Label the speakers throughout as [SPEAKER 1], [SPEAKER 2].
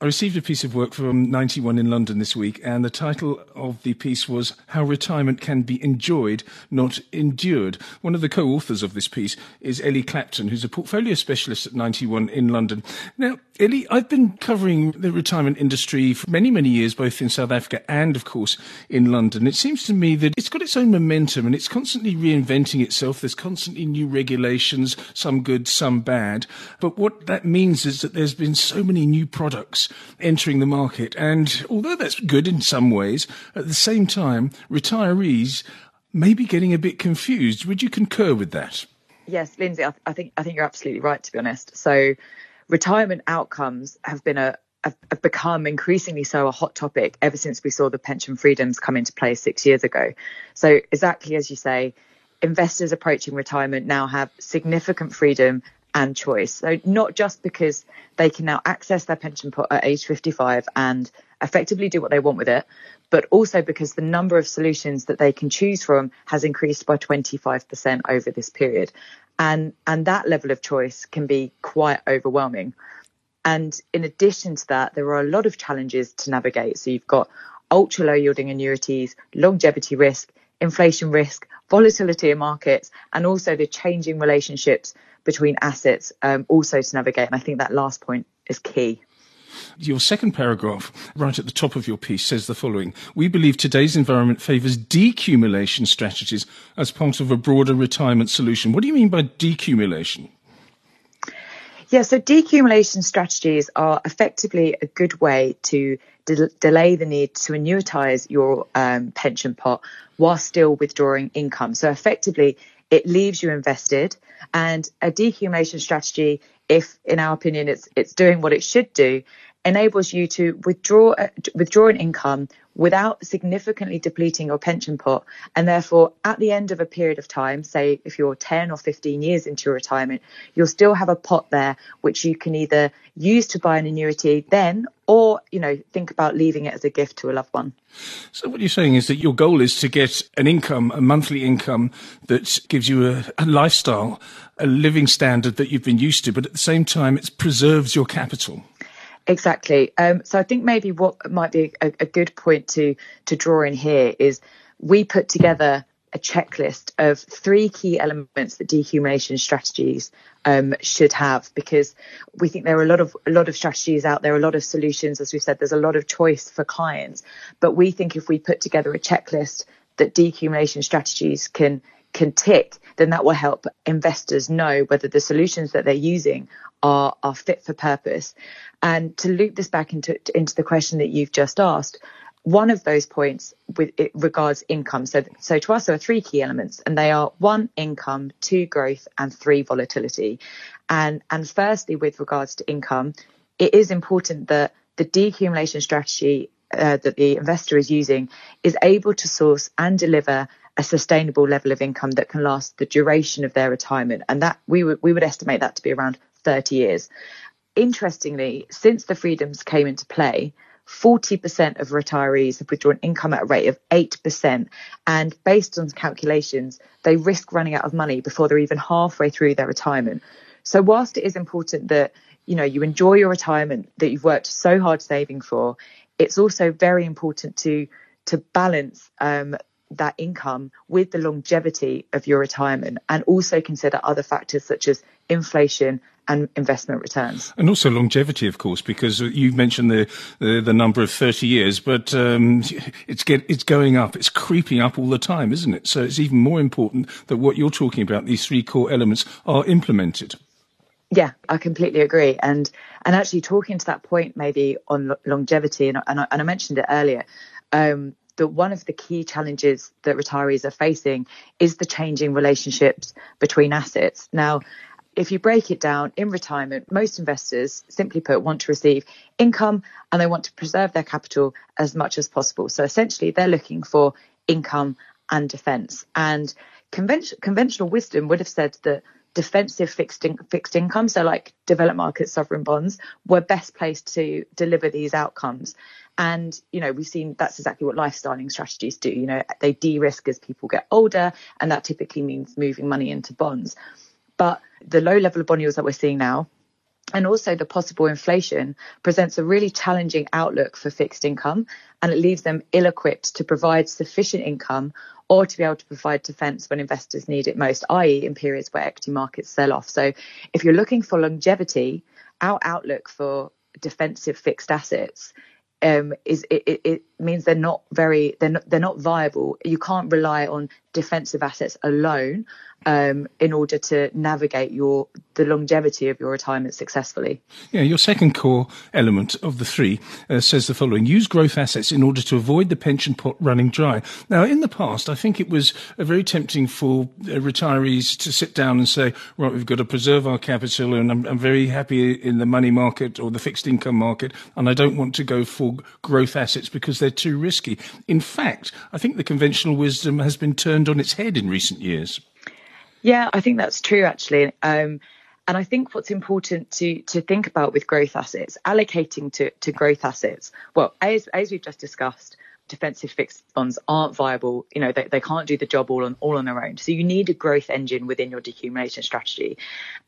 [SPEAKER 1] I received a piece of work from Ninety One in London this week, and the title of the piece was How Retirement Can Be Enjoyed, Not Endured. One of the co authors of this piece is Ellie Clapton, who's a portfolio specialist at Ninety One in London. Now, Ellie, I've been covering the retirement industry for many, many years, both in South Africa and, of course, in London. It seems to me that it's got its own momentum and it's constantly reinventing itself. There's constantly new regulations, some good, some bad. But what that means is that there's been so many new products entering the market. And although that's good in some ways, at the same time, retirees may be getting a bit confused. Would you concur with that?
[SPEAKER 2] Yes, Lindsay, I, th- I think I think you're absolutely right. To be honest, so retirement outcomes have been a have, have become increasingly so a hot topic ever since we saw the pension freedoms come into play six years ago. So exactly as you say, investors approaching retirement now have significant freedom and choice. So not just because they can now access their pension pot at age 55 and effectively do what they want with it, but also because the number of solutions that they can choose from has increased by 25% over this period. And, and that level of choice can be quite overwhelming. And in addition to that, there are a lot of challenges to navigate. So you've got ultra low yielding annuities, longevity risk, inflation risk, volatility in markets, and also the changing relationships between assets um, also to navigate. And I think that last point is key.
[SPEAKER 1] Your second paragraph, right at the top of your piece, says the following We believe today's environment favours decumulation strategies as part of a broader retirement solution. What do you mean by decumulation?
[SPEAKER 2] Yeah, so decumulation strategies are effectively a good way to de- delay the need to annuitise your um, pension pot while still withdrawing income. So effectively, it leaves you invested. And a decumulation strategy, if in our opinion it's it's doing what it should do, enables you to withdraw uh, withdraw an income without significantly depleting your pension pot. And therefore, at the end of a period of time, say if you're 10 or 15 years into your retirement, you'll still have a pot there which you can either use to buy an annuity then or, you know, think about leaving it as a gift to a loved one.
[SPEAKER 1] So what you're saying is that your goal is to get an income, a monthly income that gives you a, a lifestyle, a living standard that you've been used to, but at the same time, it preserves your capital.
[SPEAKER 2] Exactly. Um, so I think maybe what might be a, a good point to to draw in here is we put together a checklist of three key elements that decumulation strategies um, should have because we think there are a lot of a lot of strategies out there, a lot of solutions. As we said, there's a lot of choice for clients, but we think if we put together a checklist that decumulation strategies can can tick, then that will help investors know whether the solutions that they're using are are fit for purpose. And to loop this back into into the question that you've just asked, one of those points with it regards income. So so to us there are three key elements, and they are one income, two growth, and three volatility. And and firstly, with regards to income, it is important that the decumulation strategy uh, that the investor is using is able to source and deliver a sustainable level of income that can last the duration of their retirement. And that we would we would estimate that to be around 30 years. Interestingly, since the freedoms came into play, 40% of retirees have withdrawn income at a rate of 8%. And based on calculations, they risk running out of money before they're even halfway through their retirement. So whilst it is important that, you know, you enjoy your retirement that you've worked so hard saving for, it's also very important to, to balance, um, that income with the longevity of your retirement and also consider other factors such as inflation and investment returns.
[SPEAKER 1] And also longevity, of course, because you mentioned the, the, the number of 30 years, but um, it's, get, it's going up, it's creeping up all the time, isn't it? So it's even more important that what you're talking about, these three core elements, are implemented.
[SPEAKER 2] Yeah, I completely agree. And and actually talking to that point maybe on longevity, and, and, I, and I mentioned it earlier, um, that one of the key challenges that retirees are facing is the changing relationships between assets. Now, if you break it down in retirement, most investors, simply put, want to receive income and they want to preserve their capital as much as possible. So essentially, they're looking for income and defense. And convention, conventional wisdom would have said that defensive fixed in, fixed income, so like developed market sovereign bonds, were best placed to deliver these outcomes. And you know, we've seen that's exactly what lifestyling strategies do. You know, they de-risk as people get older, and that typically means moving money into bonds. But the low level of bond yields that we're seeing now, and also the possible inflation presents a really challenging outlook for fixed income and it leaves them ill equipped to provide sufficient income or to be able to provide defense when investors need it most, i.e., in periods where equity markets sell off. So, if you're looking for longevity, our outlook for defensive fixed assets um, is it, it, it, means they're not very they're not, they're not viable. You can't rely on defensive assets alone um, in order to navigate your the longevity of your retirement successfully.
[SPEAKER 1] Yeah, your second core element of the three uh, says the following: use growth assets in order to avoid the pension pot running dry. Now, in the past, I think it was uh, very tempting for uh, retirees to sit down and say, "Right, we've got to preserve our capital, and I'm, I'm very happy in the money market or the fixed income market, and I don't want to go for growth assets because they're too risky." In fact, I think the conventional wisdom has been turned on its head in recent years.
[SPEAKER 2] Yeah, I think that's true actually. Um, and I think what's important to to think about with growth assets, allocating to, to growth assets, well, as, as we've just discussed, defensive fixed bonds aren't viable. You know, they, they can't do the job all on all on their own. So you need a growth engine within your decumulation strategy.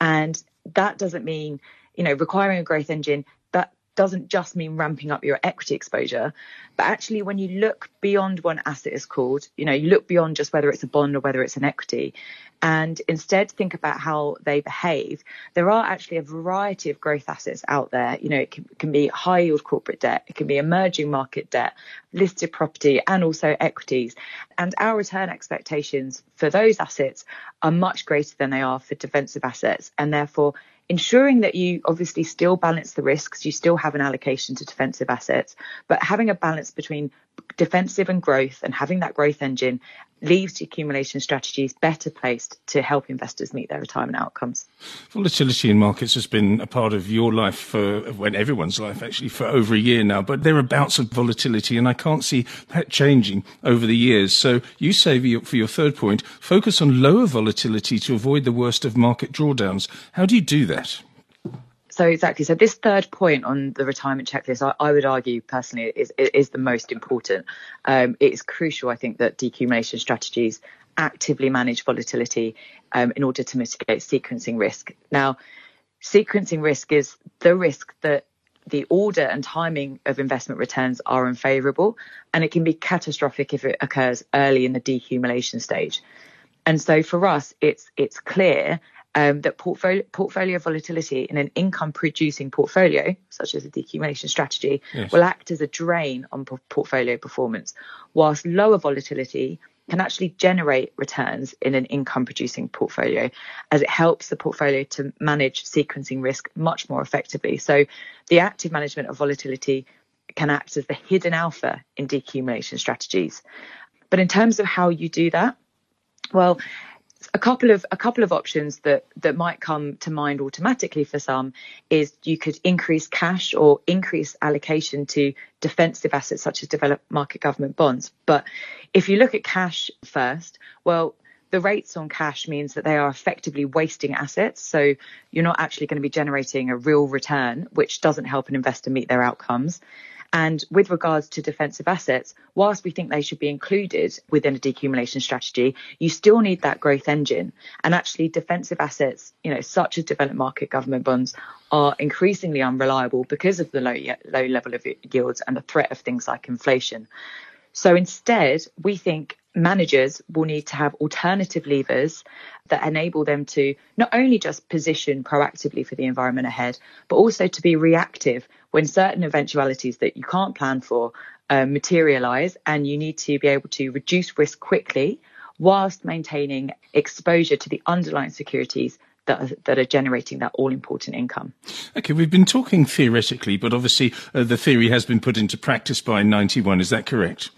[SPEAKER 2] And that doesn't mean, you know, requiring a growth engine that doesn't just mean ramping up your equity exposure, but actually when you look beyond what an asset is called, you know, you look beyond just whether it's a bond or whether it's an equity, and instead think about how they behave. There are actually a variety of growth assets out there. You know, it can, can be high yield corporate debt, it can be emerging market debt, listed property, and also equities. And our return expectations for those assets are much greater than they are for defensive assets, and therefore ensuring that you obviously still balance the risks, you still have an allocation to defensive assets, but having a balance between defensive and growth and having that growth engine leaves decumulation strategies better placed to help investors meet their retirement outcomes.
[SPEAKER 1] Volatility in markets has been a part of your life for, when everyone's life actually, for over a year now, but there are bouts of volatility and I can't see that changing over the years. So you say for your third point, focus on lower volatility to avoid the worst of market drawdowns. How do you do that?
[SPEAKER 2] So exactly. So this third point on the retirement checklist, I, I would argue personally is is the most important. Um, it is crucial, I think, that decumulation strategies actively manage volatility um, in order to mitigate sequencing risk. Now, sequencing risk is the risk that the order and timing of investment returns are unfavorable, and it can be catastrophic if it occurs early in the decumulation stage. And so for us, it's it's clear um, that portfolio, portfolio volatility in an income producing portfolio, such as a decumulation strategy, yes. will act as a drain on portfolio performance, whilst lower volatility can actually generate returns in an income producing portfolio as it helps the portfolio to manage sequencing risk much more effectively. So the active management of volatility can act as the hidden alpha in decumulation strategies. But in terms of how you do that, well, a couple of a couple of options that that might come to mind automatically for some is you could increase cash or increase allocation to defensive assets such as developed market government bonds. But if you look at cash first, well, the rates on cash means that they are effectively wasting assets. So you're not actually going to be generating a real return, which doesn't help an investor meet their outcomes. And with regards to defensive assets, whilst we think they should be included within a decumulation strategy, you still need that growth engine. And actually defensive assets, you know, such as developed market government bonds are increasingly unreliable because of the low, low level of yields and the threat of things like inflation. So instead, we think managers will need to have alternative levers that enable them to not only just position proactively for the environment ahead, but also to be reactive when certain eventualities that you can't plan for uh, materialize and you need to be able to reduce risk quickly whilst maintaining exposure to the underlying securities that are, that are generating that all important income.
[SPEAKER 1] Okay, we've been talking theoretically, but obviously uh, the theory has been put into practice by Ninety One. Is that correct?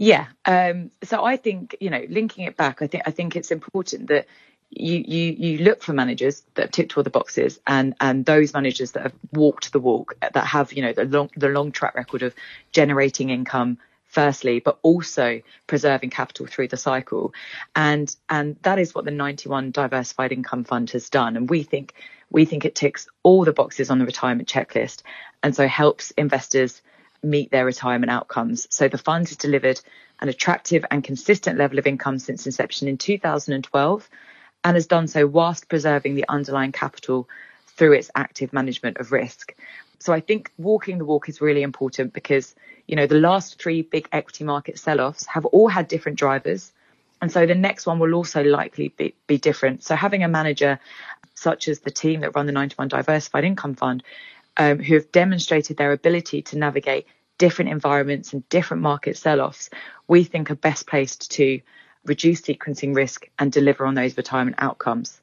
[SPEAKER 2] Yeah. Um, so I think, you know, linking it back, I think, I think it's important that you, you, you look for managers that have ticked all the boxes and, and those managers that have walked the walk, that have, you know, the long, the long track record of generating income firstly, but also preserving capital through the cycle. And and that is what the Ninety One diversified income fund has done. And we think we think it ticks all the boxes on the retirement checklist and so helps investors meet their retirement outcomes. So the fund has delivered an attractive and consistent level of income since inception in 2012 and has done so whilst preserving the underlying capital through its active management of risk. So I think walking the walk is really important because, you know, the last three big equity market sell-offs have all had different drivers. And so the next one will also likely be, be different. So having a manager such as the team that run the Ninety One Diversified Income Fund, um, who have demonstrated their ability to navigate different environments and different market sell-offs, we think are best placed to reduce sequencing risk and deliver on those retirement outcomes.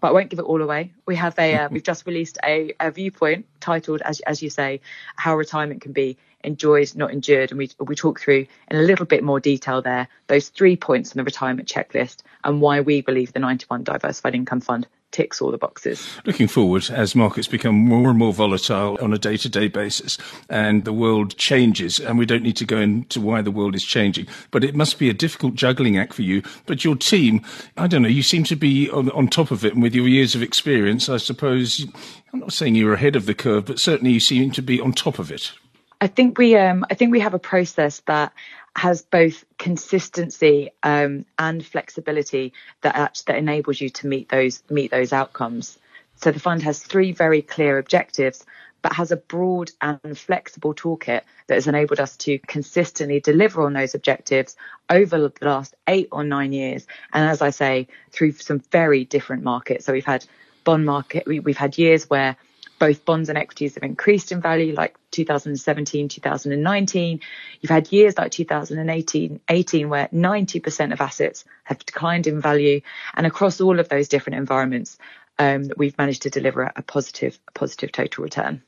[SPEAKER 2] But I won't give it all away. We have a uh, we've just released a, a viewpoint titled, as as you say, how retirement can be enjoyed, not endured, and we we talk through in a little bit more detail there those three points on the retirement checklist and why we believe the Ninety One Diversified Income Fund ticks all the boxes.
[SPEAKER 1] Looking forward, as markets become more and more volatile on a day to day basis and the world changes, and we don't need to go into why the world is changing, but it must be a difficult juggling act for you. But your team, I don't know, you seem to be on, on top of it, and with your years of experience, I suppose, I'm not saying you're ahead of the curve, but certainly you seem to be on top of it.
[SPEAKER 2] I think we um, I think we have a process that has both consistency um, and flexibility that that enables you to meet those meet those outcomes. So the fund has three very clear objectives, but has a broad and flexible toolkit that has enabled us to consistently deliver on those objectives over the last eight or nine years. And as I say, through some very different markets. So we've had bond market, we, we've had years where both bonds and equities have increased in value, like 2017, 2019. You've had years like 2018, 18, where 90% of assets have declined in value. And across all of those different environments, um, we've managed to deliver a positive, a positive total return.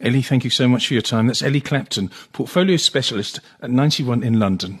[SPEAKER 1] Ellie, thank you so much for your time. That's Ellie Clapton, portfolio specialist at Ninety One in London.